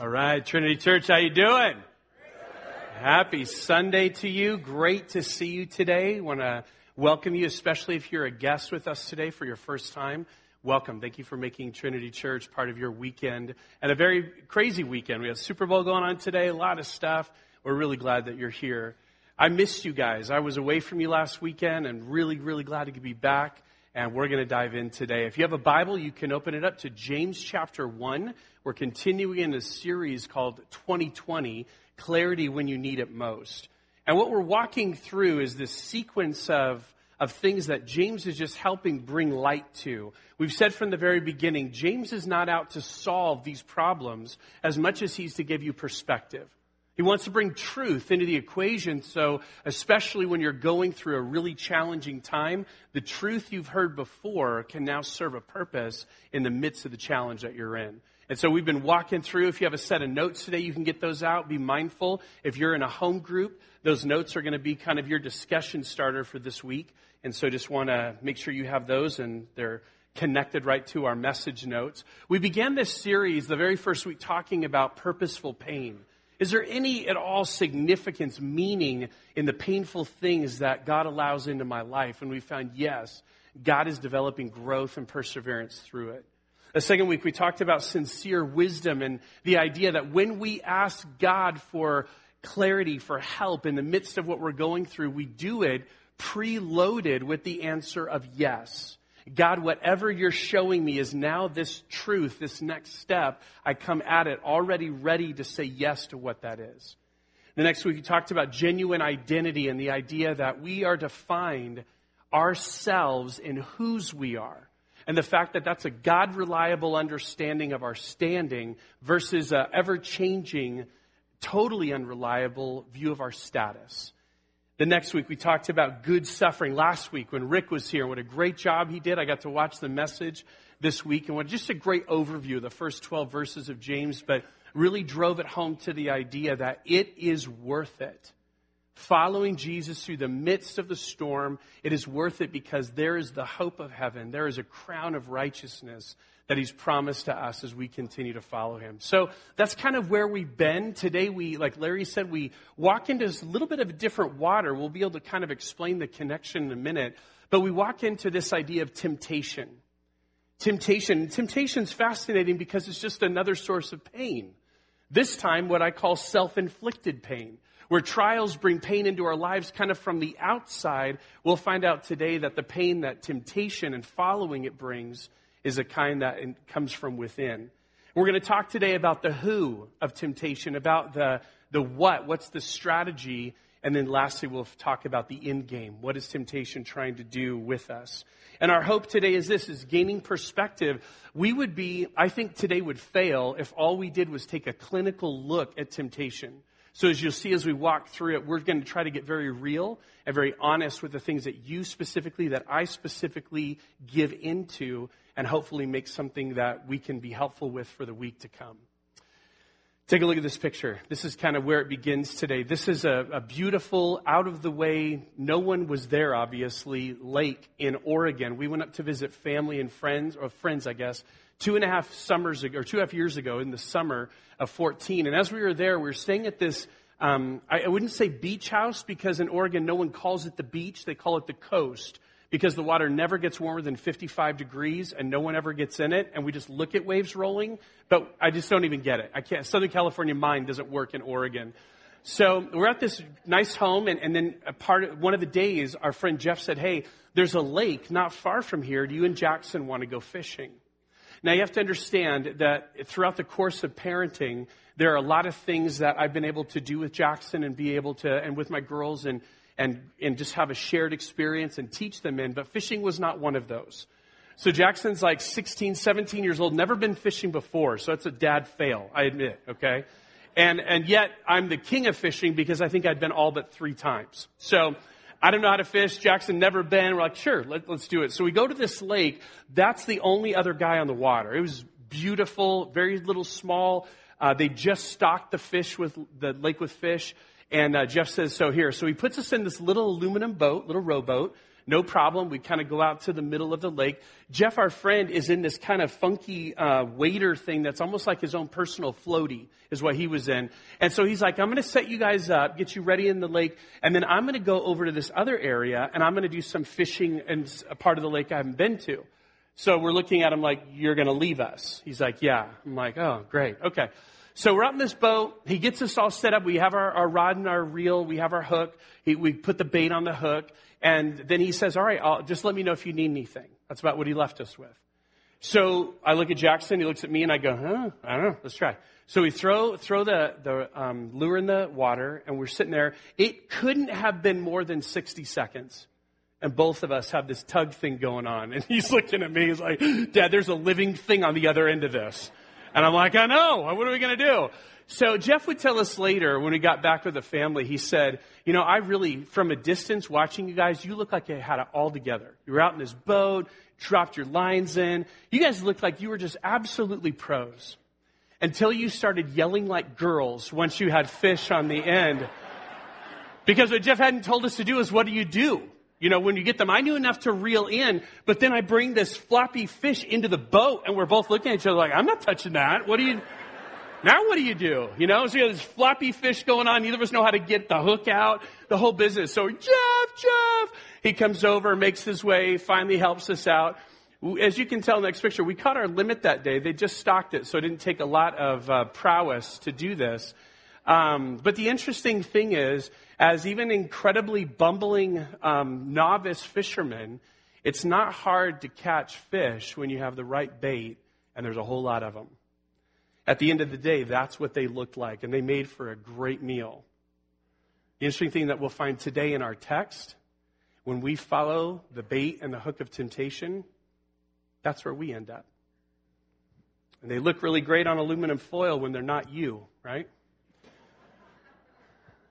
All right, Trinity Church, how you doing? Happy Sunday to you. Great to see you today. Want to welcome you, especially if you're a guest with us today for your first time. Welcome. Thank you for making Trinity Church part of your weekend and a very crazy weekend. We have Super Bowl going on today, a lot of stuff. We're really glad that you're here. I missed you guys. I was away from you last weekend and really, really glad to be back. And we're going to dive in today. If you have a Bible, you can open it up to James chapter 1. We're continuing in a series called 2020 Clarity When You Need It Most. And what we're walking through is this sequence of, of things that James is just helping bring light to. We've said from the very beginning, James is not out to solve these problems as much as he's to give you perspective. He wants to bring truth into the equation, so especially when you're going through a really challenging time, the truth you've heard before can now serve a purpose in the midst of the challenge that you're in. And so we've been walking through. If you have a set of notes today, you can get those out. Be mindful. If you're in a home group, those notes are going to be kind of your discussion starter for this week. And so just want to make sure you have those and they're connected right to our message notes. We began this series the very first week talking about purposeful pain. Is there any at all significance, meaning in the painful things that God allows into my life? And we found yes, God is developing growth and perseverance through it. The second week, we talked about sincere wisdom and the idea that when we ask God for clarity, for help in the midst of what we're going through, we do it preloaded with the answer of yes. God, whatever you're showing me is now this truth, this next step. I come at it already ready to say yes to what that is. The next week, we talked about genuine identity and the idea that we are to find ourselves in whose we are and the fact that that's a God reliable understanding of our standing versus an ever changing, totally unreliable view of our status. The next week, we talked about good suffering. Last week, when Rick was here, what a great job he did. I got to watch the message this week, and what just a great overview of the first 12 verses of James, but really drove it home to the idea that it is worth it following Jesus through the midst of the storm, it is worth it because there is the hope of heaven. There is a crown of righteousness that he's promised to us as we continue to follow him. So that's kind of where we've been. Today we, like Larry said, we walk into a little bit of a different water. We'll be able to kind of explain the connection in a minute. But we walk into this idea of temptation. Temptation. Temptation's fascinating because it's just another source of pain. This time, what I call self-inflicted pain where trials bring pain into our lives kind of from the outside, we'll find out today that the pain that temptation and following it brings is a kind that comes from within. We're going to talk today about the who of temptation, about the, the what, what's the strategy, and then lastly, we'll talk about the end game. What is temptation trying to do with us? And our hope today is this, is gaining perspective. We would be, I think today would fail if all we did was take a clinical look at temptation. So as you'll see as we walk through it, we're going to try to get very real and very honest with the things that you specifically, that I specifically give into, and hopefully make something that we can be helpful with for the week to come. Take a look at this picture. This is kind of where it begins today. This is a, a, beautiful, out of the way, no one was there, obviously, lake in Oregon. We went up to visit family and friends, or friends, I guess, two and a half summers ago, or two and a half years ago in the summer of 14. And as we were there, we were staying at this, um, I, I wouldn't say beach house because in Oregon, no one calls it the beach. They call it the coast because the water never gets warmer than 55 degrees and no one ever gets in it and we just look at waves rolling. But i just don't even get it. I can't southern california mind doesn't work in oregon. So we're at this nice home and, and then a part of one of the days our friend jeff said hey there's a lake not far from here. Do you and jackson want to go fishing? Now you have to understand that throughout the course of parenting, there are a lot of things that I've been able to do with Jackson and be able to, and with my girls and, and, and just have a shared experience and teach them in, but fishing was not one of those. So Jackson's like 16, 17 years old, never been fishing before, so that's a dad fail, I admit, okay? And, and yet I'm the king of fishing because I think I'd been all but three times. So, I don't know how to fish. Jackson never been. We're like, sure, let, us do it. So we go to this lake. That's the only other guy on the water. It was beautiful, very little small. Uh, they just stocked the fish with the lake with fish. And uh, Jeff says, so here. So he puts us in this little aluminum boat, little rowboat. no problem. We kind of go out to the middle of the lake. Jeff, our friend, is in this kind of funky uh, wader thing that's almost like his own personal floaty, is what he was in. And so he's like, I'm going to set you guys up, get you ready in the lake, and then I'm going to go over to this other area and I'm going to do some fishing in a part of the lake I haven't been to. So we're looking at him like, You're going to leave us. He's like, Yeah. I'm like, Oh, great. Okay. So we're out in this boat. He gets us all set up. We have our, our rod and our reel. We have our hook. He, we put the bait on the hook. And then he says, all right, I'll, just let me know if you need anything. That's about what he left us with. So I look at Jackson. He looks at me and I go, huh? I don't know. Let's try. So we throw, throw the, the um, lure in the water and we're sitting there. It couldn't have been more than 60 seconds. And both of us have this tug thing going on. And he's looking at me. He's like, Dad, there's a living thing on the other end of this. And I'm like, I know. What are we going to do? So Jeff would tell us later when we got back with the family, he said, you know, I really, from a distance watching you guys, you look like you had it all together. You were out in this boat, dropped your lines in. You guys looked like you were just absolutely pros. Until you started yelling like girls once you had fish on the end. Because what Jeff hadn't told us to do is what do you do? You know, when you get them, I knew enough to reel in, but then I bring this floppy fish into the boat and we're both looking at each other like, I'm not touching that. What do you, now what do you do? You know, so you have this floppy fish going on. Neither of us know how to get the hook out, the whole business. So Jeff, Jeff, he comes over, makes his way, finally helps us out. As you can tell in the next picture, we caught our limit that day. They just stocked it, so it didn't take a lot of uh, prowess to do this. Um, but the interesting thing is, as even incredibly bumbling um, novice fishermen, it's not hard to catch fish when you have the right bait and there's a whole lot of them. At the end of the day, that's what they looked like, and they made for a great meal. The interesting thing that we'll find today in our text, when we follow the bait and the hook of temptation, that's where we end up. And they look really great on aluminum foil when they're not you, right?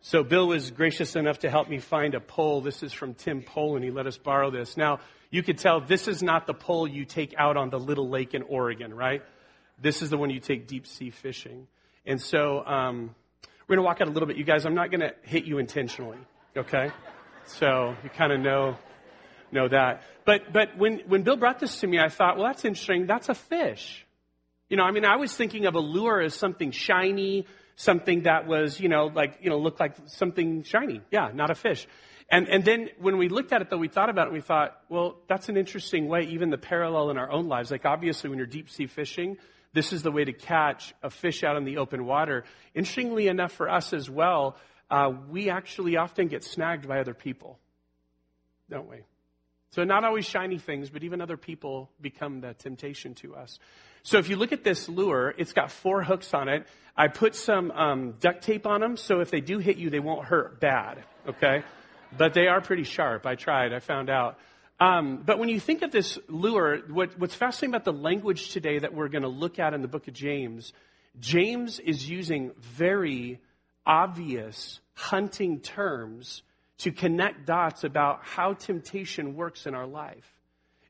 So Bill was gracious enough to help me find a pole. This is from Tim Poland. He let us borrow this. Now, you could tell this is not the pole you take out on the little lake in Oregon, right? This is the one you take deep sea fishing. And so um, we're going to walk out a little bit. You guys, I'm not going to hit you intentionally, okay? So you kind of know know that. But but when when Bill brought this to me, I thought, well, that's interesting. That's a fish. You know, I mean, I was thinking of a lure as something shiny, something that was, you know, like, you know, looked like something shiny. Yeah, not a fish. And, and then when we looked at it, though, we thought about it and we thought, well, that's an interesting way, even the parallel in our own lives. Like, obviously, when you're deep sea fishing, this is the way to catch a fish out in the open water. Interestingly enough, for us as well, uh, we actually often get snagged by other people, don't we? So, not always shiny things, but even other people become the temptation to us. So, if you look at this lure, it's got four hooks on it. I put some um, duct tape on them, so if they do hit you, they won't hurt bad, okay? But they are pretty sharp. I tried, I found out. Um, but when you think of this lure, what, what's fascinating about the language today that we're going to look at in the book of James, James is using very obvious hunting terms to connect dots about how temptation works in our life.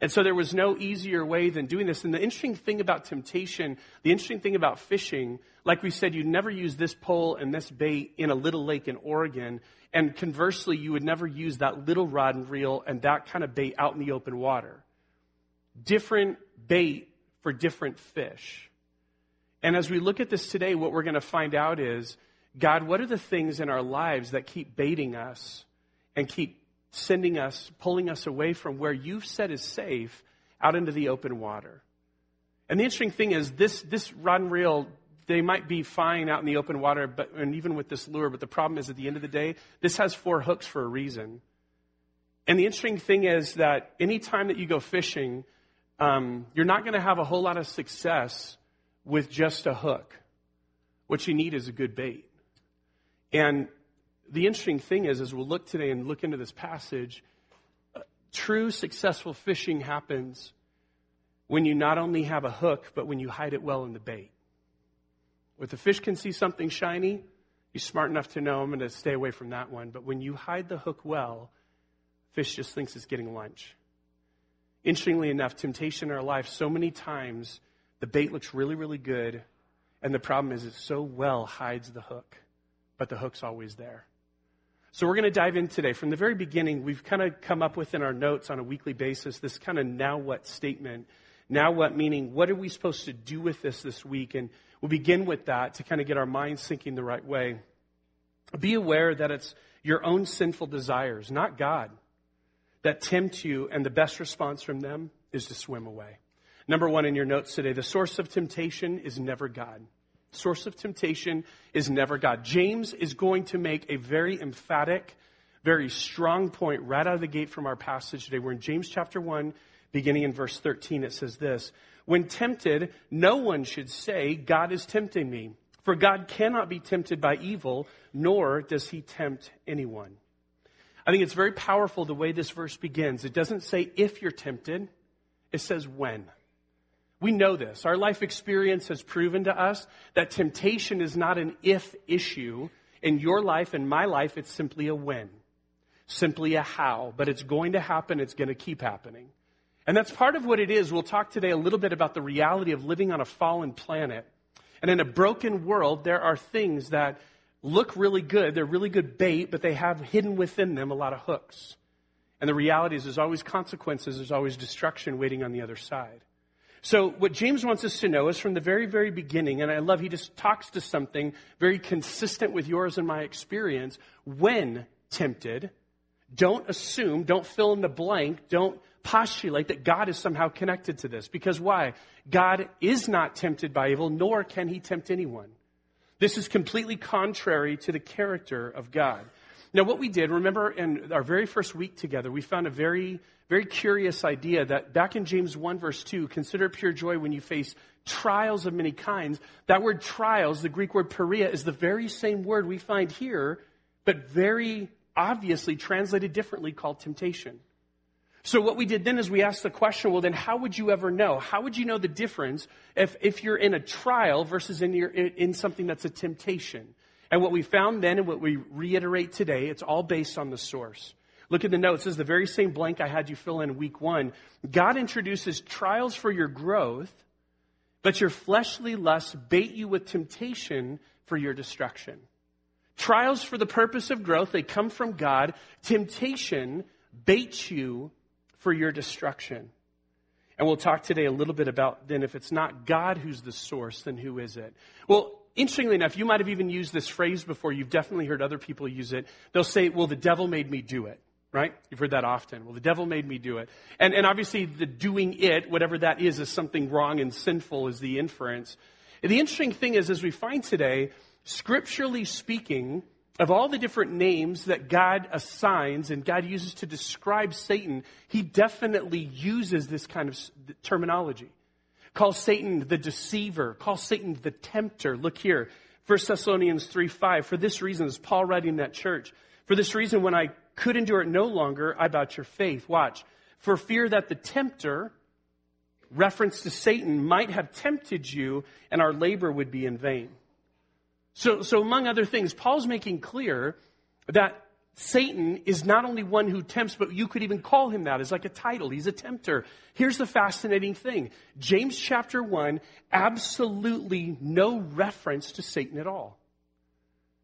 And so there was no easier way than doing this. And the interesting thing about temptation, the interesting thing about fishing, like we said, you'd never use this pole and this bait in a little lake in Oregon. And conversely, you would never use that little rod and reel and that kind of bait out in the open water. Different bait for different fish. And as we look at this today, what we're going to find out is God, what are the things in our lives that keep baiting us and keep sending us, pulling us away from where you've said is safe out into the open water? And the interesting thing is, this, this rod and reel, they might be fine out in the open water, but, and even with this lure, but the problem is at the end of the day, this has four hooks for a reason. And the interesting thing is that anytime that you go fishing, um, you're not going to have a whole lot of success with just a hook. What you need is a good bait. And the interesting thing is, as we'll look today and look into this passage, true successful fishing happens when you not only have a hook, but when you hide it well in the bait. If the fish can see something shiny, he's smart enough to know I'm going to stay away from that one. But when you hide the hook well, fish just thinks it's getting lunch. Interestingly enough, temptation in our life, so many times the bait looks really, really good, and the problem is it so well hides the hook, but the hook's always there. So we're going to dive in today. From the very beginning, we've kind of come up with in our notes on a weekly basis this kind of now what statement. Now what meaning, what are we supposed to do with this this week? And we'll begin with that to kind of get our minds thinking the right way. Be aware that it's your own sinful desires, not God, that tempt you, and the best response from them is to swim away. Number one in your notes today, the source of temptation is never God. Source of temptation is never God. James is going to make a very emphatic, very strong point right out of the gate from our passage today. We're in James chapter 1, beginning in verse 13. It says this When tempted, no one should say, God is tempting me. For God cannot be tempted by evil, nor does he tempt anyone. I think it's very powerful the way this verse begins. It doesn't say if you're tempted, it says when. We know this. Our life experience has proven to us that temptation is not an if issue. In your life and my life, it's simply a when, simply a how. But it's going to happen, it's going to keep happening. And that's part of what it is. We'll talk today a little bit about the reality of living on a fallen planet. And in a broken world, there are things that look really good. They're really good bait, but they have hidden within them a lot of hooks. And the reality is, there's always consequences, there's always destruction waiting on the other side. So what James wants us to know is from the very, very beginning, and I love he just talks to something very consistent with yours and my experience. When tempted, don't assume, don't fill in the blank, don't postulate that God is somehow connected to this. Because why? God is not tempted by evil, nor can he tempt anyone. This is completely contrary to the character of God. Now, what we did, remember in our very first week together, we found a very, very curious idea that back in James 1, verse 2, consider pure joy when you face trials of many kinds. That word trials, the Greek word peria, is the very same word we find here, but very obviously translated differently called temptation. So what we did then is we asked the question, well, then how would you ever know? How would you know the difference if, if you're in a trial versus in, your, in something that's a temptation? And what we found then and what we reiterate today, it's all based on the source. Look at the notes. It says the very same blank I had you fill in week one. God introduces trials for your growth, but your fleshly lusts bait you with temptation for your destruction. Trials for the purpose of growth, they come from God. Temptation baits you for your destruction. And we'll talk today a little bit about then if it's not God who's the source, then who is it? Well, interestingly enough, you might have even used this phrase before. You've definitely heard other people use it. They'll say, well, the devil made me do it, right? You've heard that often. Well, the devil made me do it. And, and obviously, the doing it, whatever that is, is something wrong and sinful, is the inference. And the interesting thing is, as we find today, scripturally speaking, of all the different names that God assigns and God uses to describe Satan, he definitely uses this kind of terminology. Call Satan the deceiver. Call Satan the tempter. Look here. 1 Thessalonians 3 5. For this reason, is Paul writing that church. For this reason, when I could endure it no longer, I bought your faith. Watch. For fear that the tempter, reference to Satan, might have tempted you and our labor would be in vain. So, so among other things, Paul's making clear that Satan is not only one who tempts, but you could even call him that as like a title. He's a tempter. Here's the fascinating thing. James chapter 1, absolutely no reference to Satan at all.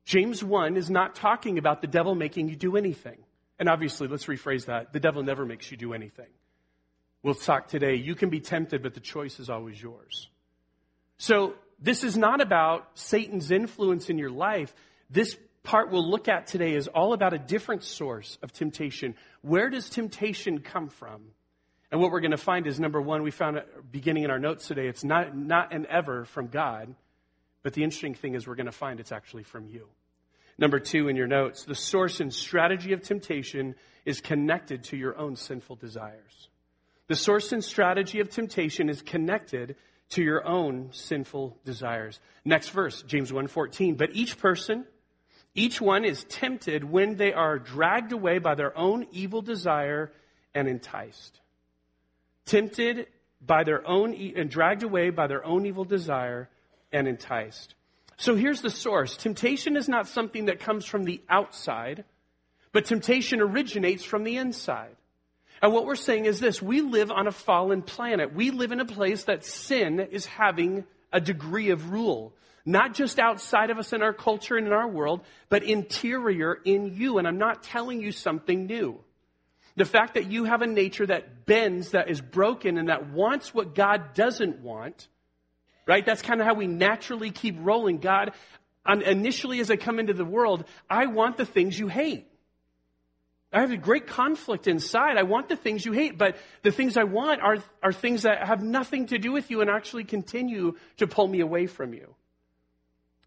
James 1 is not talking about the devil making you do anything. And obviously, let's rephrase that. The devil never makes you do anything. We'll talk today. You can be tempted, but the choice is always yours. So, this is not about Satan's influence in your life. This part we'll look at today is all about a different source of temptation. Where does temptation come from? And what we're going to find is number one, we found beginning in our notes today, it's not, not and ever from God. But the interesting thing is we're going to find it's actually from you. Number two in your notes, the source and strategy of temptation is connected to your own sinful desires. The source and strategy of temptation is connected to your own sinful desires. Next verse, James 1:14. But each person each one is tempted when they are dragged away by their own evil desire and enticed. Tempted by their own, and dragged away by their own evil desire and enticed. So here's the source. Temptation is not something that comes from the outside, but temptation originates from the inside. And what we're saying is this we live on a fallen planet. We live in a place that sin is having a degree of rule. Not just outside of us in our culture and in our world, but interior in you. And I'm not telling you something new. The fact that you have a nature that bends, that is broken, and that wants what God doesn't want, right? That's kind of how we naturally keep rolling. God, initially as I come into the world, I want the things you hate. I have a great conflict inside. I want the things you hate, but the things I want are, are things that have nothing to do with you and actually continue to pull me away from you.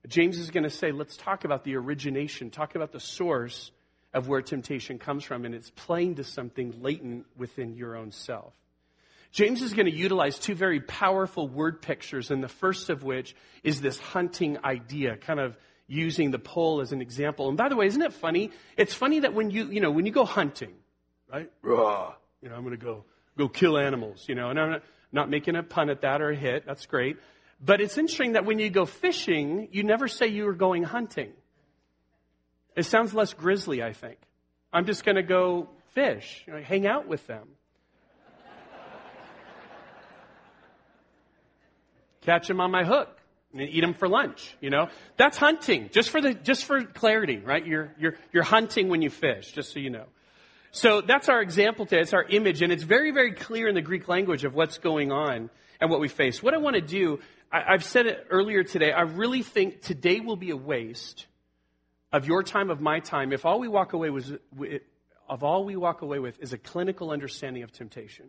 James is going to say, let's talk about the origination, talk about the source of where temptation comes from, and it's playing to something latent within your own self. James is going to utilize two very powerful word pictures, and the first of which is this hunting idea, kind of using the pole as an example. And by the way, isn't it funny? It's funny that when you, you know, when you go hunting, right? Raw, you know, I'm going to go, go kill animals, you know, and I'm not, not making a pun at that or a hit. That's great. But it's interesting that when you go fishing, you never say you are going hunting. It sounds less grisly, I think. I'm just going to go fish, you know, hang out with them. Catch them on my hook and eat them for lunch, you know? That's hunting, just for the, just for clarity, right? You're, you're, you're hunting when you fish, just so you know. So that's our example today. It's our image, and it's very, very clear in the Greek language of what's going on and what we face. What I want to do, I, I've said it earlier today, I really think today will be a waste of your time, of my time, if all we walk away with, of all we walk away with is a clinical understanding of temptation.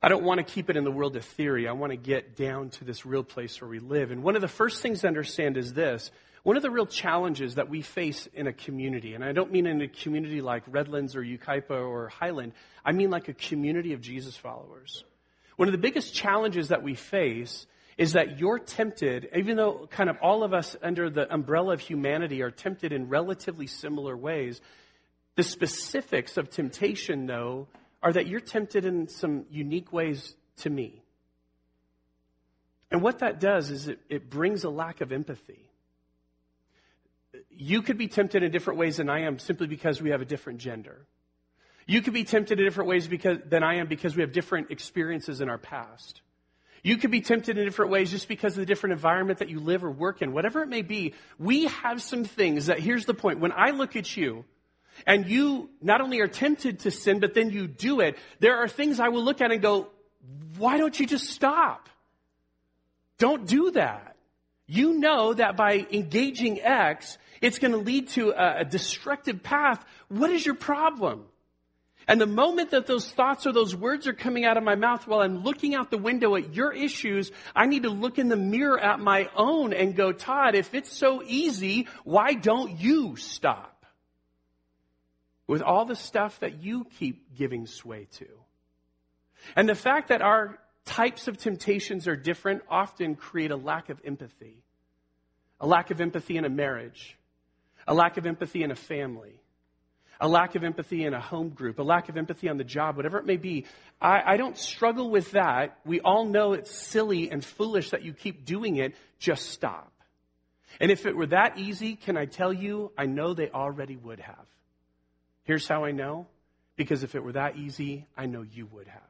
I don't want to keep it in the world of theory. I want to get down to this real place where we live. And one of the first things to understand is this. One of the real challenges that we face in a community, and I don't mean in a community like Redlands or Yucaipa or Highland, I mean like a community of Jesus followers. One of the biggest challenges that we face is that you're tempted, even though kind of all of us under the umbrella of humanity are tempted in relatively similar ways, the specifics of temptation, though, are that you're tempted in some unique ways to me. And what that does is it, it brings a lack of empathy. You could be tempted in different ways than I am simply because we have a different gender. You could be tempted in different ways because, than I am because we have different experiences in our past. You could be tempted in different ways just because of the different environment that you live or work in. Whatever it may be, we have some things that, here's the point. When I look at you, and you not only are tempted to sin, but then you do it, there are things I will look at and go, why don't you just stop? Don't do that. You know that by engaging X, it's going to lead to a, a destructive path. What is your problem? And the moment that those thoughts or those words are coming out of my mouth while I'm looking out the window at your issues, I need to look in the mirror at my own and go, Todd, if it's so easy, why don't you stop? With all the stuff that you keep giving sway to. And the fact that our types of temptations are different often create a lack of empathy. A lack of empathy in a marriage, a lack of empathy in a family, a lack of empathy in a home group, a lack of empathy on the job, whatever it may be. I, I don't struggle with that. We all know it's silly and foolish that you keep doing it. Just stop. And if it were that easy, can I tell you, I know they already would have. Here's how I know because if it were that easy, I know you would have.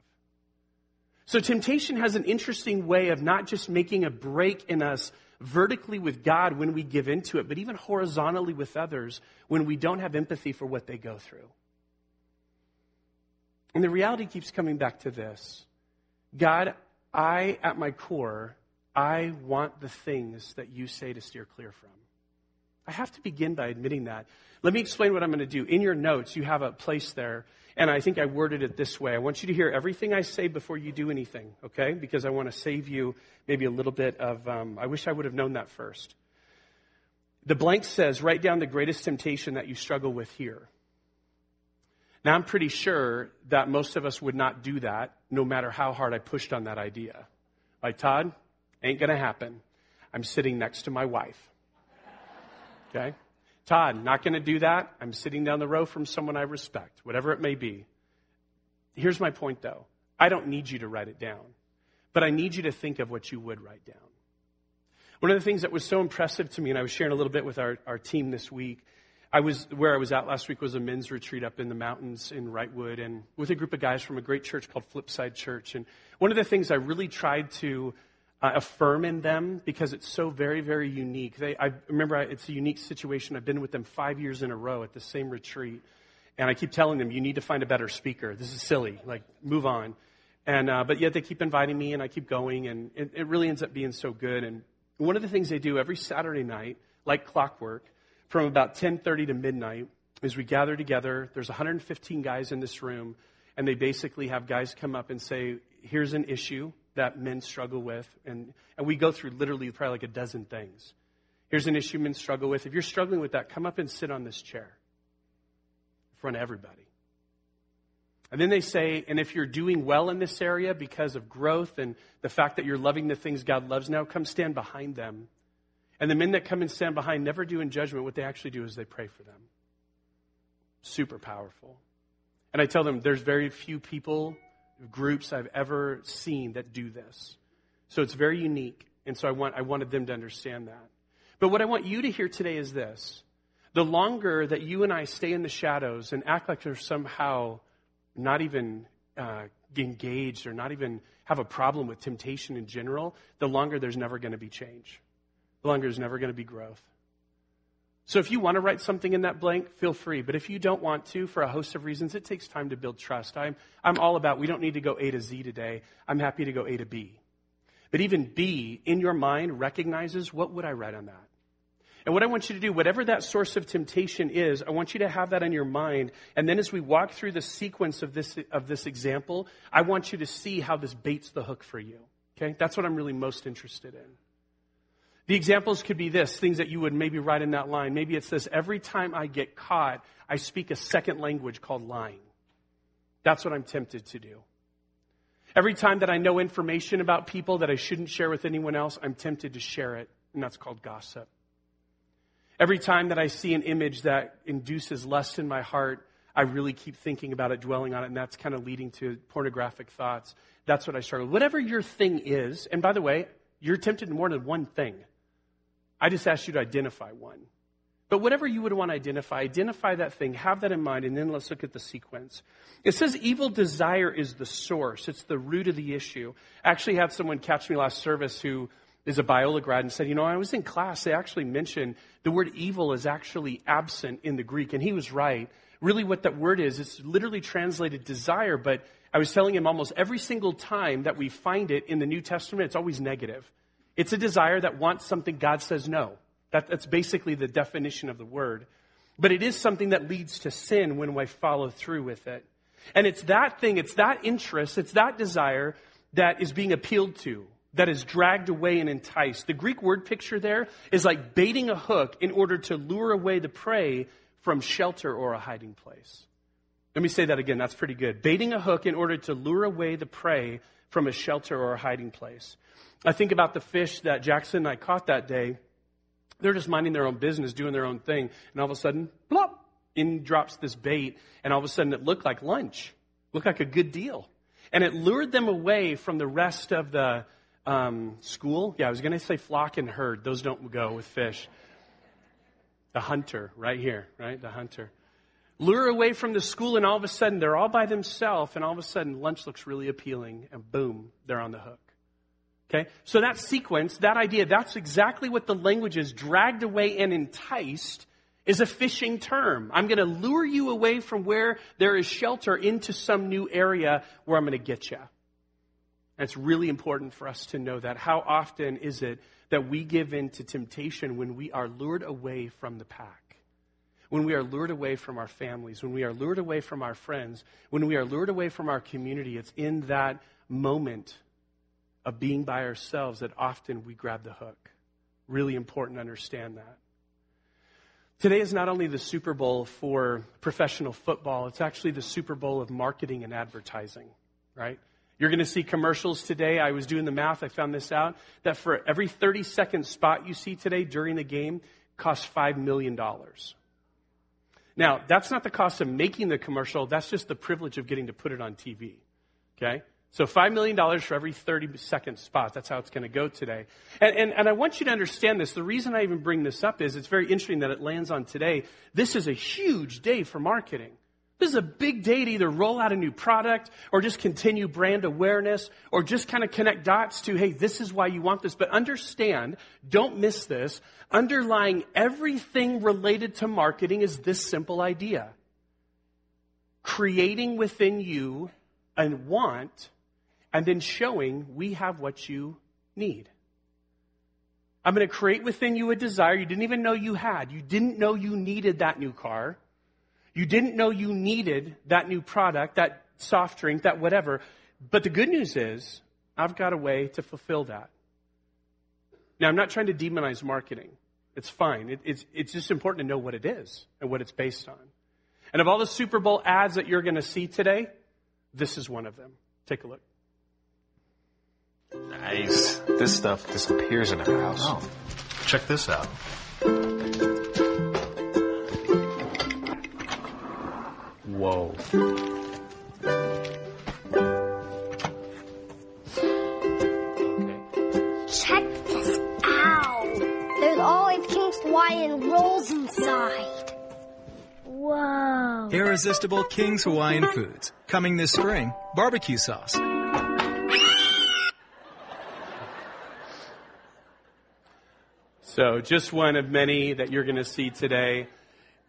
So temptation has an interesting way of not just making a break in us vertically with God when we give into it, but even horizontally with others when we don't have empathy for what they go through. And the reality keeps coming back to this God, I, at my core, I want the things that you say to steer clear from. I have to begin by admitting that. Let me explain what I'm going to do. In your notes, you have a place there, and I think I worded it this way. I want you to hear everything I say before you do anything, okay? Because I want to save you maybe a little bit of, um, I wish I would have known that first. The blank says, write down the greatest temptation that you struggle with here. Now, I'm pretty sure that most of us would not do that no matter how hard I pushed on that idea. Like, Todd, ain't going to happen. I'm sitting next to my wife. Okay? Todd, not going to do that. I'm sitting down the row from someone I respect, whatever it may be. Here's my point, though. I don't need you to write it down, but I need you to think of what you would write down. One of the things that was so impressive to me, and I was sharing a little bit with our, our team this week, I was where I was at last week was a men's retreat up in the mountains in Wrightwood, and with a group of guys from a great church called Flipside Church. And one of the things I really tried to uh, affirm in them because it's so very, very unique. They, I remember I, it's a unique situation. I've been with them five years in a row at the same retreat. And I keep telling them, you need to find a better speaker. This is silly. Like, move on. And, uh, but yet they keep inviting me and I keep going and it, it really ends up being so good. And one of the things they do every Saturday night, like clockwork, from about 10.30 to midnight, is we gather together. There's 115 guys in this room and they basically have guys come up and say, here's an issue that men struggle with. And, and we go through literally probably like a dozen things. Here's an issue men struggle with. If you're struggling with that, come up and sit on this chair in front of everybody. And then they say, and if you're doing well in this area because of growth and the fact that you're loving the things God loves now, come stand behind them. And the men that come and stand behind never do in judgment. What they actually do is they pray for them. Super powerful. And I tell them there's very few people, groups I've ever seen that do this. So it's very unique. And so I, want, I wanted them to understand that. But what I want you to hear today is this. The longer that you and I stay in the shadows and act like they're somehow not even uh, engaged or not even have a problem with temptation in general, the longer there's never going to be change. The longer there's never going to be growth. So if you want to write something in that blank, feel free. But if you don't want to, for a host of reasons, it takes time to build trust. I'm, I'm all about, we don't need to go A to Z today. I'm happy to go A to B. But even B, in your mind, recognizes what would I write on that? And what I want you to do, whatever that source of temptation is, I want you to have that in your mind. And then as we walk through the sequence of this, of this example, I want you to see how this baits the hook for you. Okay? That's what I'm really most interested in. The examples could be this, things that you would maybe write in that line. Maybe it's this, every time I get caught, I speak a second language called lying. That's what I'm tempted to do. Every time that I know information about people that I shouldn't share with anyone else, I'm tempted to share it, and that's called gossip. Every time that I see an image that induces lust in my heart, I really keep thinking about it, dwelling on it, and that's kind of leading to pornographic thoughts. That's what I struggle. with. Whatever your thing is, and by the way, you're tempted in more than one thing. I just asked you to identify one. But whatever you would want to identify, identify that thing, have that in mind, and then let's look at the sequence. It says evil desire is the source, it's the root of the issue. I actually had someone catch me last service who is a Biola grad and said, You know, I was in class, they actually mentioned the word evil is actually absent in the Greek, and he was right. Really, what that word is, it's literally translated desire, but I was telling him almost every single time that we find it in the New Testament, it's always negative. It's a desire that wants something God says no. That, that's basically the definition of the word. But it is something that leads to sin when we follow through with it. And it's that thing, it's that interest, it's that desire that is being appealed to, that is dragged away and enticed. The Greek word picture there is like baiting a hook in order to lure away the prey from shelter or a hiding place. Let me say that again, that's pretty good. Baiting a hook in order to lure away the prey from a shelter or a hiding place. I think about the fish that Jackson and I caught that day. They're just minding their own business, doing their own thing. And all of a sudden, plop, in drops this bait. And all of a sudden it looked like lunch, looked like a good deal. And it lured them away from the rest of the um, school. Yeah, I was going to say flock and herd. Those don't go with fish. The hunter, right here, right? The hunter. Lure away from the school, and all of a sudden they're all by themselves, and all of a sudden lunch looks really appealing, and boom, they're on the hook. Okay? So that sequence, that idea, that's exactly what the language is dragged away and enticed is a fishing term. I'm going to lure you away from where there is shelter into some new area where I'm going to get you. And it's really important for us to know that. How often is it that we give in to temptation when we are lured away from the pack? When we are lured away from our families, when we are lured away from our friends, when we are lured away from our community, it's in that moment of being by ourselves that often we grab the hook. Really important to understand that. Today is not only the Super Bowl for professional football, it's actually the Super Bowl of marketing and advertising, right? You're going to see commercials today. I was doing the math, I found this out, that for every 30 second spot you see today during the game costs $5 million. Now, that's not the cost of making the commercial, that's just the privilege of getting to put it on TV. Okay? So $5 million for every 30 second spot. That's how it's going to go today. And, and, and I want you to understand this. The reason I even bring this up is it's very interesting that it lands on today. This is a huge day for marketing. This is a big day to either roll out a new product or just continue brand awareness or just kind of connect dots to, hey, this is why you want this. But understand, don't miss this. Underlying everything related to marketing is this simple idea. Creating within you a want and then showing we have what you need. I'm going to create within you a desire you didn't even know you had. You didn't know you needed that new car. You didn't know you needed that new product, that soft drink, that whatever. But the good news is, I've got a way to fulfill that. Now, I'm not trying to demonize marketing. It's fine. It, it's, it's just important to know what it is and what it's based on. And of all the Super Bowl ads that you're going to see today, this is one of them. Take a look. Nice. This stuff disappears in our house. Oh, check this out. Whoa. Check this out. There's always King's Hawaiian rolls inside. Whoa. Irresistible King's Hawaiian Foods. Coming this spring, barbecue sauce. So just one of many that you're going to see today.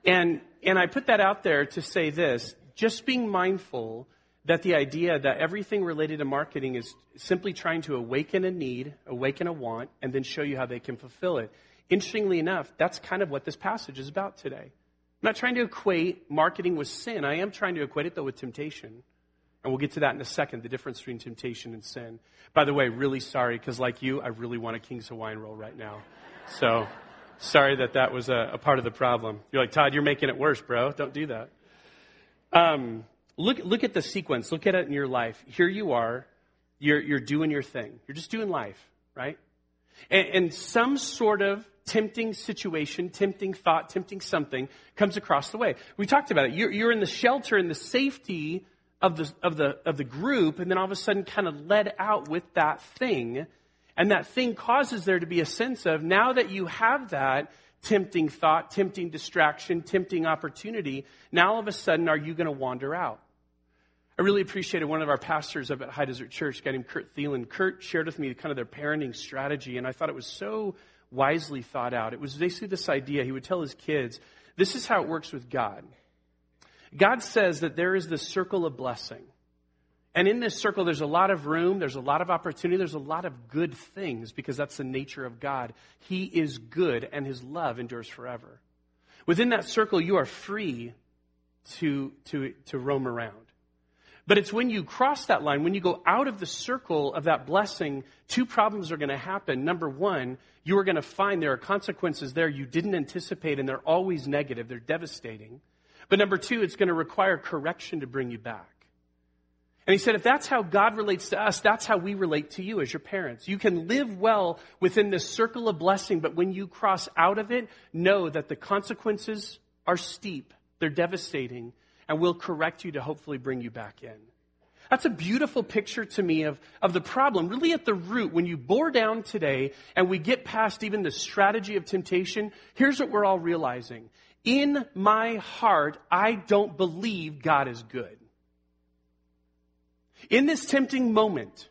And, and I put that out there to say this, just being mindful that the idea that everything related to marketing is simply trying to awaken a need, awaken a want, and then show you how they can fulfill it. Interestingly enough, that's kind of what this passage is about today. I'm not trying to equate marketing with sin. I am trying to equate it, though, with temptation. And we'll get to that in a second, the difference between temptation and sin. By the way, really sorry, because like you, I really want a King's Hawaiian roll right now. So sorry that that was a, a, part of the problem. You're like, Todd, you're making it worse, bro. Don't do that. Um, look, look at the sequence. Look at it in your life. Here you are. You're, you're doing your thing. You're just doing life, right? And, and some sort of tempting situation, tempting thought, tempting something comes across the way. We talked about it. You're, you're in the shelter, and the safety of the, of the, of the group, and then all of a sudden kind of led out with that thing and that thing causes there to be a sense of now that you have that tempting thought, tempting distraction, tempting opportunity, now all of a sudden are you going to wander out? I really appreciated one of our pastors up at High Desert Church, a guy named Kurt Thielen. Kurt shared with me kind of their parenting strategy, and I thought it was so wisely thought out. It was basically this idea. He would tell his kids, this is how it works with God. God says that there is this circle of blessing. And in this circle, there's a lot of room, there's a lot of opportunity, there's a lot of good things because that's the nature of God. He is good and his love endures forever. Within that circle, you are free to, to, to roam around. But it's when you cross that line, when you go out of the circle of that blessing, two problems are going to happen. Number one, you are going to find there are consequences there you didn't anticipate, and they're always negative, they're devastating. But number two, it's going to require correction to bring you back. And he said, if that's how God relates to us, that's how we relate to you as your parents. You can live well within this circle of blessing, but when you cross out of it, know that the consequences are steep, they're devastating, and we'll correct you to hopefully bring you back in. That's a beautiful picture to me of, of the problem. Really at the root, when you bore down today and we get past even the strategy of temptation, here's what we're all realizing. In my heart, I don't believe God is good. In this tempting moment,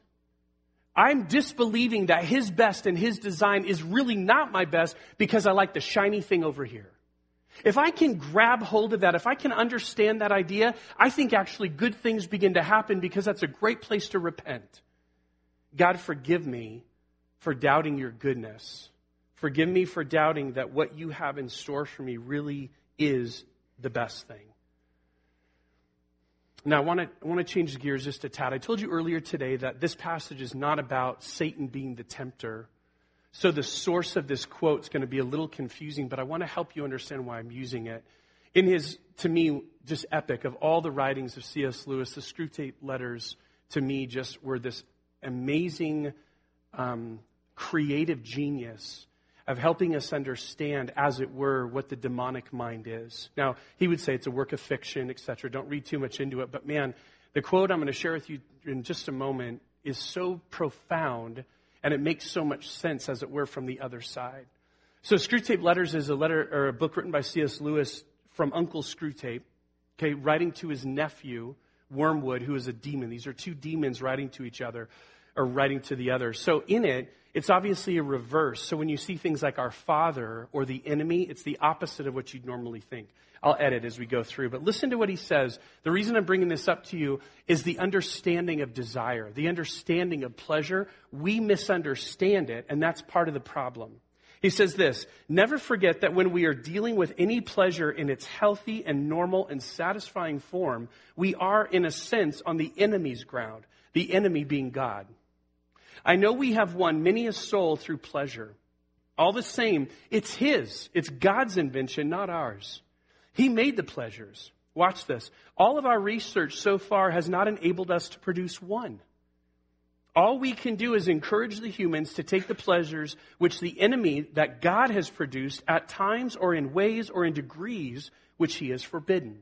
I'm disbelieving that his best and his design is really not my best because I like the shiny thing over here. If I can grab hold of that, if I can understand that idea, I think actually good things begin to happen because that's a great place to repent. God, forgive me for doubting your goodness. Forgive me for doubting that what you have in store for me really is the best thing. Now, I want to, I want to change gears just a tad. I told you earlier today that this passage is not about Satan being the tempter. So the source of this quote is going to be a little confusing, but I want to help you understand why I'm using it. In his, to me, just epic of all the writings of C.S. Lewis, the Screwtape letters to me just were this amazing um, creative genius of helping us understand, as it were, what the demonic mind is. Now, he would say it's a work of fiction, etc. Don't read too much into it. But man, the quote I'm going to share with you in just a moment is so profound and it makes so much sense, as it were, from the other side. So, Screwtape Letters is a letter or a book written by C.S. Lewis from Uncle Screwtape. okay, writing to his nephew, Wormwood, who is a demon. These are two demons writing to each other, or writing to the other. So in it, it's obviously a reverse. So when you see things like our father or the enemy, it's the opposite of what you'd normally think. I'll edit as we go through, but listen to what he says. The reason I'm bringing this up to you is the understanding of desire, the understanding of pleasure. We misunderstand it, and that's part of the problem. He says this, never forget that when we are dealing with any pleasure in its healthy and normal and satisfying form, we are, in a sense, on the enemy's ground, the enemy being God. I know we have won many a soul through pleasure. All the same, it's His. It's God's invention, not ours. He made the pleasures. Watch this. All of our research so far has not enabled us to produce one. All we can do is encourage the humans to take the pleasures which the enemy that God has produced at times or in ways or in degrees which he has forbidden.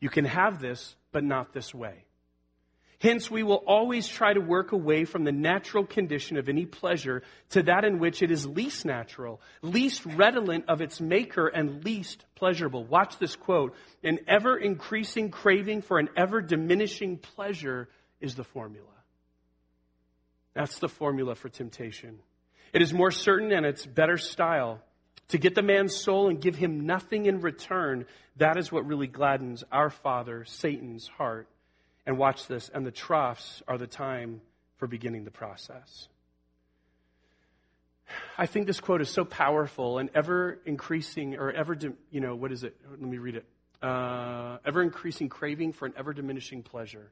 You can have this, but not this way. Hence, we will always try to work away from the natural condition of any pleasure to that in which it is least natural, least redolent of its maker, and least pleasurable. Watch this quote. An ever increasing craving for an ever diminishing pleasure is the formula. That's the formula for temptation. It is more certain and it's better style. To get the man's soul and give him nothing in return, that is what really gladdens our father, Satan's heart. And watch this, and the troughs are the time for beginning the process. I think this quote is so powerful and ever increasing, or ever, you know, what is it? Let me read it. Uh, ever increasing craving for an ever diminishing pleasure.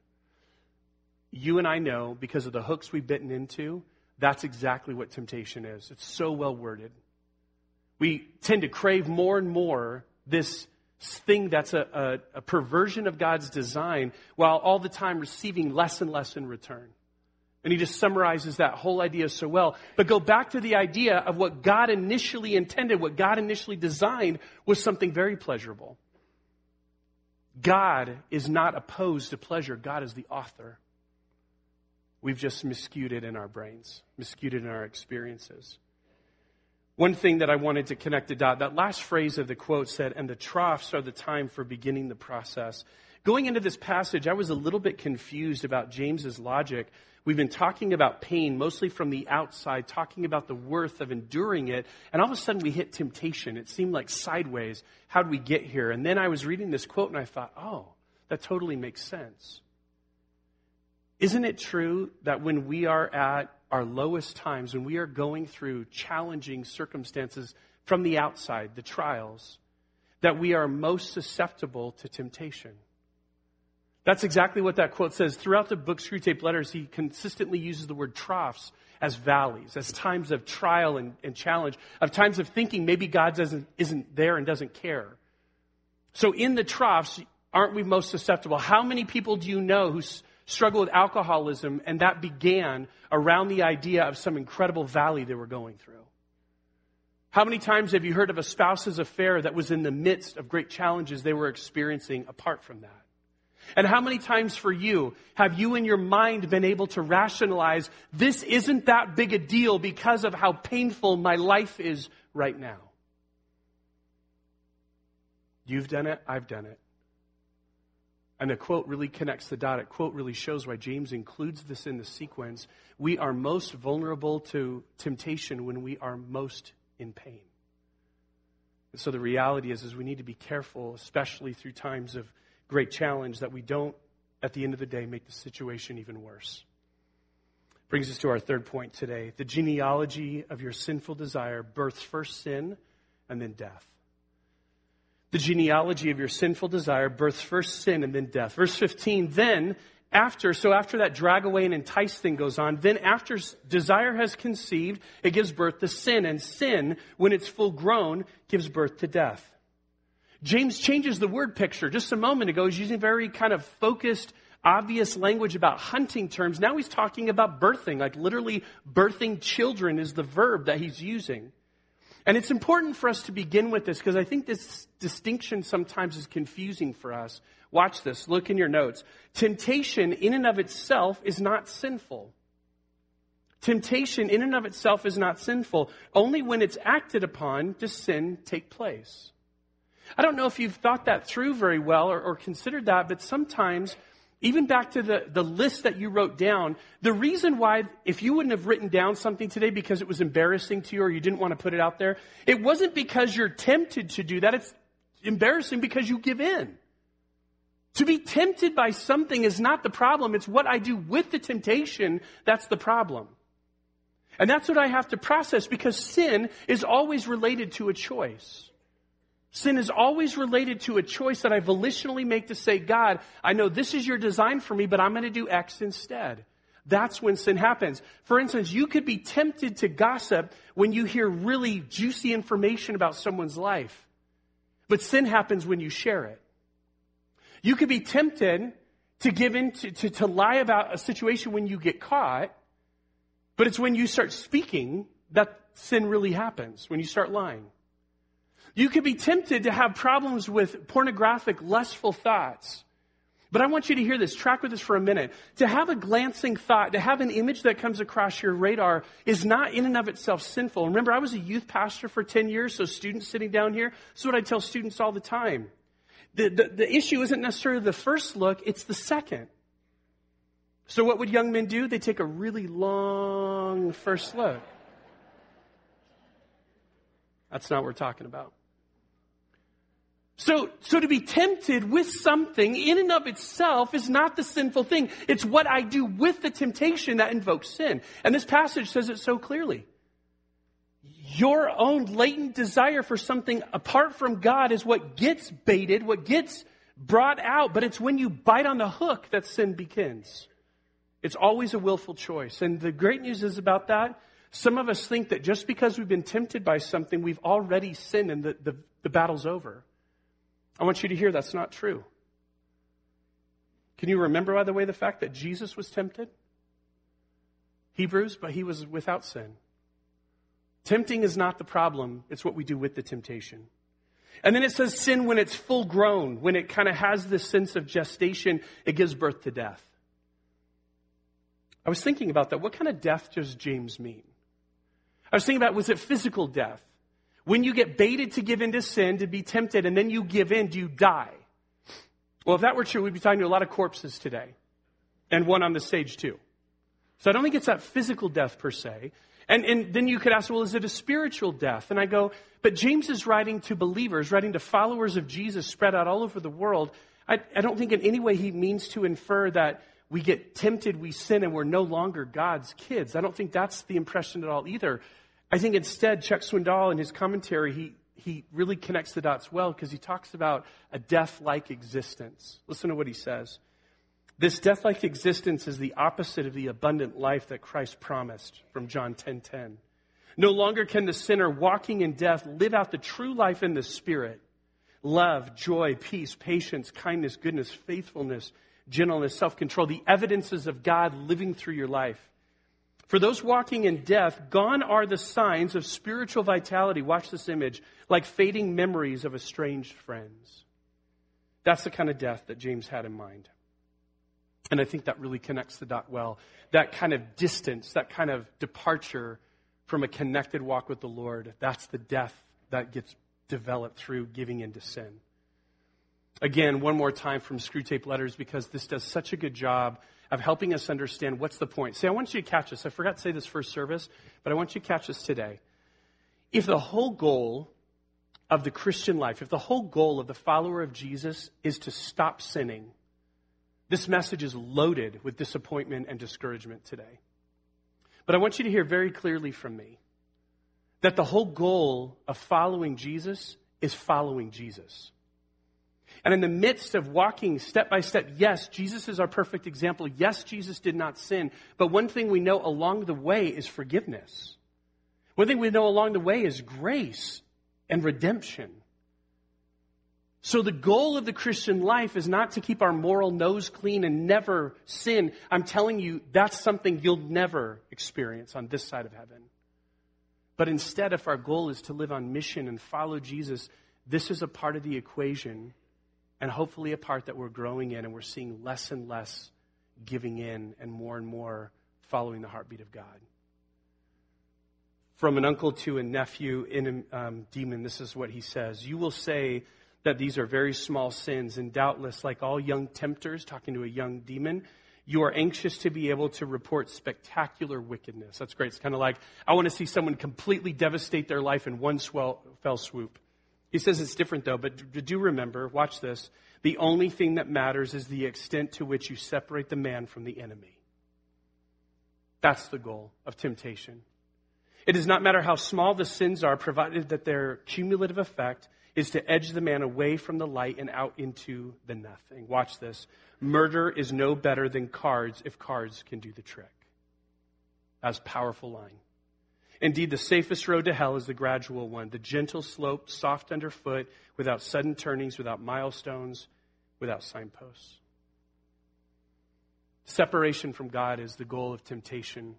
You and I know, because of the hooks we've bitten into, that's exactly what temptation is. It's so well worded. We tend to crave more and more this thing that's a, a, a, perversion of God's design while all the time receiving less and less in return. And he just summarizes that whole idea so well. But go back to the idea of what God initially intended, what God initially designed was something very pleasurable. God is not opposed to pleasure, God is the author. We've just miscued it in our brains, miscued it in our experiences. One thing that I wanted to connect the dot, that last phrase of the quote said, and the troughs are the time for beginning the process. Going into this passage, I was a little bit confused about James's logic. We've been talking about pain mostly from the outside, talking about the worth of enduring it, and all of a sudden we hit temptation. It seemed like sideways. How did we get here? And then I was reading this quote and I thought, oh, that totally makes sense. Isn't it true that when we are at our lowest times, when we are going through challenging circumstances from the outside, the trials, that we are most susceptible to temptation. That's exactly what that quote says. Throughout the book Screwtape Letters, he consistently uses the word troughs as valleys, as times of trial and, and challenge, of times of thinking maybe God doesn't, isn't there and doesn't care. So in the troughs, aren't we most susceptible? How many people do you know who struggled with alcoholism, and that began around the idea of some incredible valley they were going through. How many times have you heard of a spouse's affair that was in the midst of great challenges they were experiencing apart from that? And how many times for you have you in your mind been able to rationalize this isn't that big a deal because of how painful my life is right now? You've done it, I've done it. And the quote really connects the dot. It quote really shows why James includes this in the sequence. We are most vulnerable to temptation when we are most in pain. And so the reality is, is we need to be careful, especially through times of great challenge, that we don't, at the end of the day, make the situation even worse. Brings us to our third point today. The genealogy of your sinful desire births first sin and then death the genealogy of your sinful desire births first sin and then death. Verse 15, then after, so after that drag away and entice thing goes on, then after desire has conceived, it gives birth to sin. And sin, when it's full grown, gives birth to death. James changes the word picture. Just a moment ago, he's using very kind of focused, obvious language about hunting terms. Now he's talking about birthing, like literally birthing children is the verb that he's using. And it's important for us to begin with this because I think this distinction sometimes is confusing for us. Watch this. Look in your notes. Temptation in and of itself is not sinful. Temptation in and of itself is not sinful. Only when it's acted upon does sin take place. I don't know if you've thought that through very well or, or considered that, but sometimes, even back to the, the list that you wrote down, the reason why, if you wouldn't have written down something today because it was embarrassing to you or you didn't want to put it out there, it wasn't because you're tempted to do that. It's embarrassing because you give in. To be tempted by something is not the problem. It's what I do with the temptation that's the problem. And that's what I have to process because sin is always related to a choice. Sin is always related to a choice that I volitionally make to say, God, I know this is your design for me, but I'm going to do X instead. That's when sin happens. For instance, you could be tempted to gossip when you hear really juicy information about someone's life. But sin happens when you share it. You could be tempted to give in to, to, to lie about a situation when you get caught. But it's when you start speaking that sin really happens, when you start lying. You could be tempted to have problems with pornographic, lustful thoughts. But I want you to hear this, track with this for a minute. To have a glancing thought, to have an image that comes across your radar is not in and of itself sinful. Remember, I was a youth pastor for 10 years, so students sitting down here, this is what I tell students all the time. The, the, the issue isn't necessarily the first look, it's the second. So what would young men do? They take a really long first look. That's not what we're talking about. So, so to be tempted with something in and of itself is not the sinful thing. It's what I do with the temptation that invokes sin. And this passage says it so clearly. Your own latent desire for something apart from God is what gets baited, what gets brought out, but it's when you bite on the hook that sin begins. It's always a willful choice. And the great news is about that. Some of us think that just because we've been tempted by something, we've already sinned and the, the, the battle's over. I want you to hear that's not true. Can you remember, by the way, the fact that Jesus was tempted? Hebrews, but he was without sin. Tempting is not the problem, it's what we do with the temptation. And then it says sin when it's full grown, when it kind of has this sense of gestation, it gives birth to death. I was thinking about that. What kind of death does James mean? I was thinking about was it physical death? When you get baited to give in to sin, to be tempted, and then you give in, do you die? Well, if that were true, we'd be talking to a lot of corpses today. And one on the stage, too. So I don't think it's that physical death per se. And, and then you could ask, well, is it a spiritual death? And I go, but James is writing to believers, writing to followers of Jesus spread out all over the world. I, I don't think in any way he means to infer that we get tempted, we sin, and we're no longer God's kids. I don't think that's the impression at all either. I think instead, Chuck Swindoll in his commentary, he, he really connects the dots well because he talks about a death like existence. Listen to what he says. This death like existence is the opposite of the abundant life that Christ promised from John 10:10. 10, 10. No longer can the sinner walking in death live out the true life in the spirit. Love, joy, peace, patience, kindness, goodness, faithfulness, gentleness, self-control, the evidences of God living through your life. For those walking in death, gone are the signs of spiritual vitality. Watch this image, like fading memories of estranged friends. That's the kind of death that James had in mind. And I think that really connects the dot well. That kind of distance, that kind of departure from a connected walk with the Lord, that's the death that gets developed through giving into sin. Again, one more time from Screwtape Letters because this does such a good job of helping us understand what's the point. See, I want you to catch this. I forgot to say this first service, but I want you to catch this today. If the whole goal of the Christian life, if the whole goal of the follower of Jesus is to stop sinning, this message is loaded with disappointment and discouragement today. But I want you to hear very clearly from me that the whole goal of following Jesus is following Jesus. And in the midst of walking step by step, yes, Jesus is our perfect example. Yes, Jesus did not sin. But one thing we know along the way is forgiveness. One thing we know along the way is grace and redemption. So the goal of the Christian life is not to keep our moral nose clean and never sin. I'm telling you, that's something you'll never experience on this side of heaven. But instead, if our goal is to live on mission and follow Jesus, this is a part of the equation and hopefully a part that we're growing in and we're seeing less and less giving in and more and more following the heartbeat of God. From an uncle to a nephew in um, demon, this is what he says You will say, that these are very small sins, and doubtless, like all young tempters talking to a young demon, you are anxious to be able to report spectacular wickedness. That's great. It's kind of like, I want to see someone completely devastate their life in one swell, fell swoop. He says it's different though, but do remember, watch this. The only thing that matters is the extent to which you separate the man from the enemy. That's the goal of temptation. It does not matter how small the sins are, provided that their cumulative effect is to edge the man away from the light and out into the nothing. Watch this. Murder is no better than cards if cards can do the trick. That's powerful line. Indeed, the safest road to hell is the gradual one, the gentle slope, soft underfoot, without sudden turnings, without milestones, without signposts. Separation from God is the goal of temptation.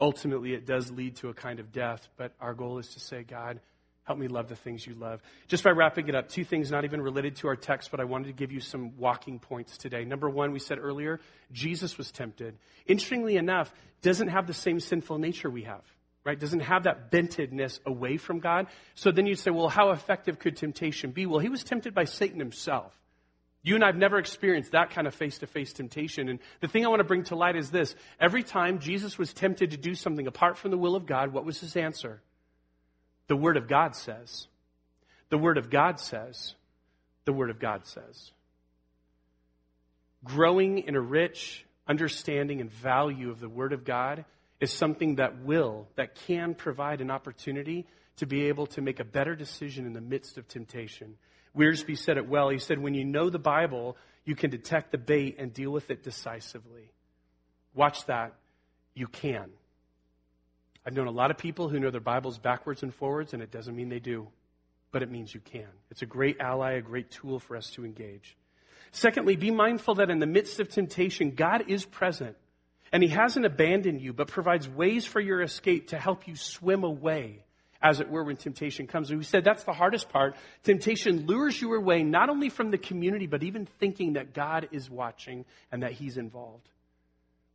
Ultimately, it does lead to a kind of death, but our goal is to say, God, help me love the things you love. Just by wrapping it up, two things not even related to our text, but I wanted to give you some walking points today. Number one, we said earlier, Jesus was tempted. Interestingly enough, doesn't have the same sinful nature we have right? Doesn't have that bentedness away from God. So then you say, well, how effective could temptation be? Well, he was tempted by Satan himself. You and I have never experienced that kind of face to face temptation. And the thing I want to bring to light is this every time Jesus was tempted to do something apart from the will of God, what was his answer? The Word of God says. The Word of God says. The Word of God says. Growing in a rich understanding and value of the Word of God is something that will, that can provide an opportunity to be able to make a better decision in the midst of temptation. Wiersbe said it well. He said, when you know the Bible, you can detect the bait and deal with it decisively. Watch that. You can. I've known a lot of people who know their Bibles backwards and forwards, and it doesn't mean they do, but it means you can. It's a great ally, a great tool for us to engage. Secondly, be mindful that in the midst of temptation, God is present. And he hasn't abandoned you, but provides ways for your escape to help you swim away, as it were, when temptation comes. And we said that's the hardest part. Temptation lures you away, not only from the community, but even thinking that God is watching and that he's involved.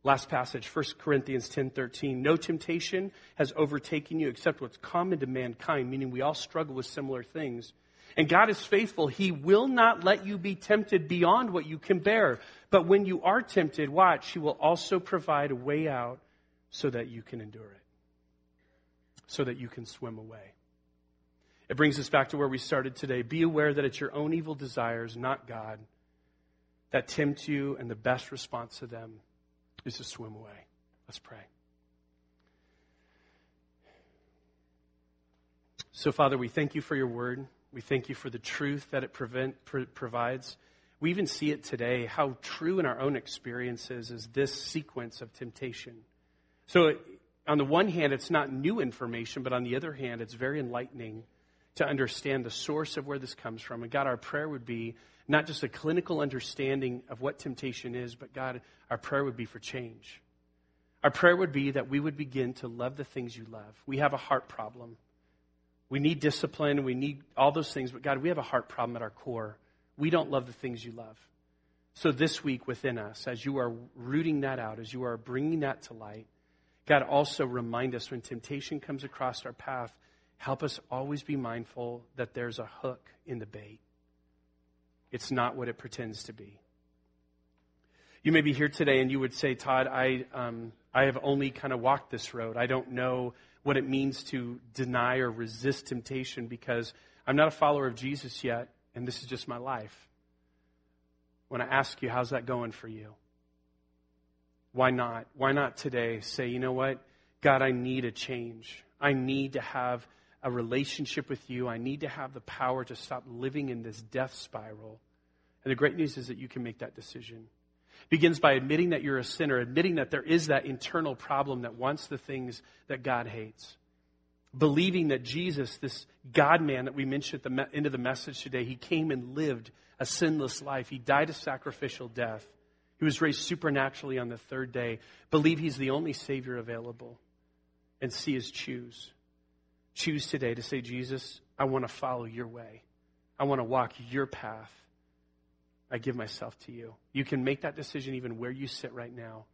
Last passage, 1 Corinthians 10:13. No temptation has overtaken you except what's common to mankind, meaning we all struggle with similar things. And God is faithful. He will not let you be tempted beyond what you can bear. But when you are tempted, watch, He will also provide a way out so that you can endure it, so that you can swim away. It brings us back to where we started today. Be aware that it's your own evil desires, not God, that tempt you, and the best response to them is to swim away. Let's pray. So, Father, we thank you for your word. We thank you for the truth that it prevent, provides. We even see it today, how true in our own experiences is this sequence of temptation. So, on the one hand, it's not new information, but on the other hand, it's very enlightening to understand the source of where this comes from. And God, our prayer would be not just a clinical understanding of what temptation is, but God, our prayer would be for change. Our prayer would be that we would begin to love the things you love. We have a heart problem. We need discipline. We need all those things. But God, we have a heart problem at our core. We don't love the things you love. So this week within us, as you are rooting that out, as you are bringing that to light, God, also remind us when temptation comes across our path, help us always be mindful that there's a hook in the bait. It's not what it pretends to be. You may be here today and you would say, Todd, I, um, I have only kind of walked this road. I don't know what it means to deny or resist temptation because I'm not a follower of Jesus yet, and this is just my life. When I ask you, how's that going for you? Why not? Why not today say, you know what? God, I need a change. I need to have a relationship with you. I need to have the power to stop living in this death spiral. And the great news is that you can make that decision begins by admitting that you're a sinner, admitting that there is that internal problem that wants the things that God hates. Believing that Jesus, this God man that we mentioned at the end of the message today, he came and lived a sinless life. He died a sacrificial death. He was raised supernaturally on the third day. Believe he's the only Savior available. And see his choose. Choose today to say, Jesus, I want to follow your way. I want to walk your path. I give myself to you. You can make that decision even where you sit right now.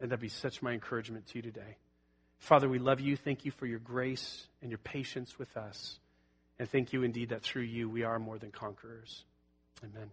And that'd be such my encouragement to you today. Father, we love you. Thank you for your grace and your patience with us. And thank you indeed that through you we are more than conquerors. Amen.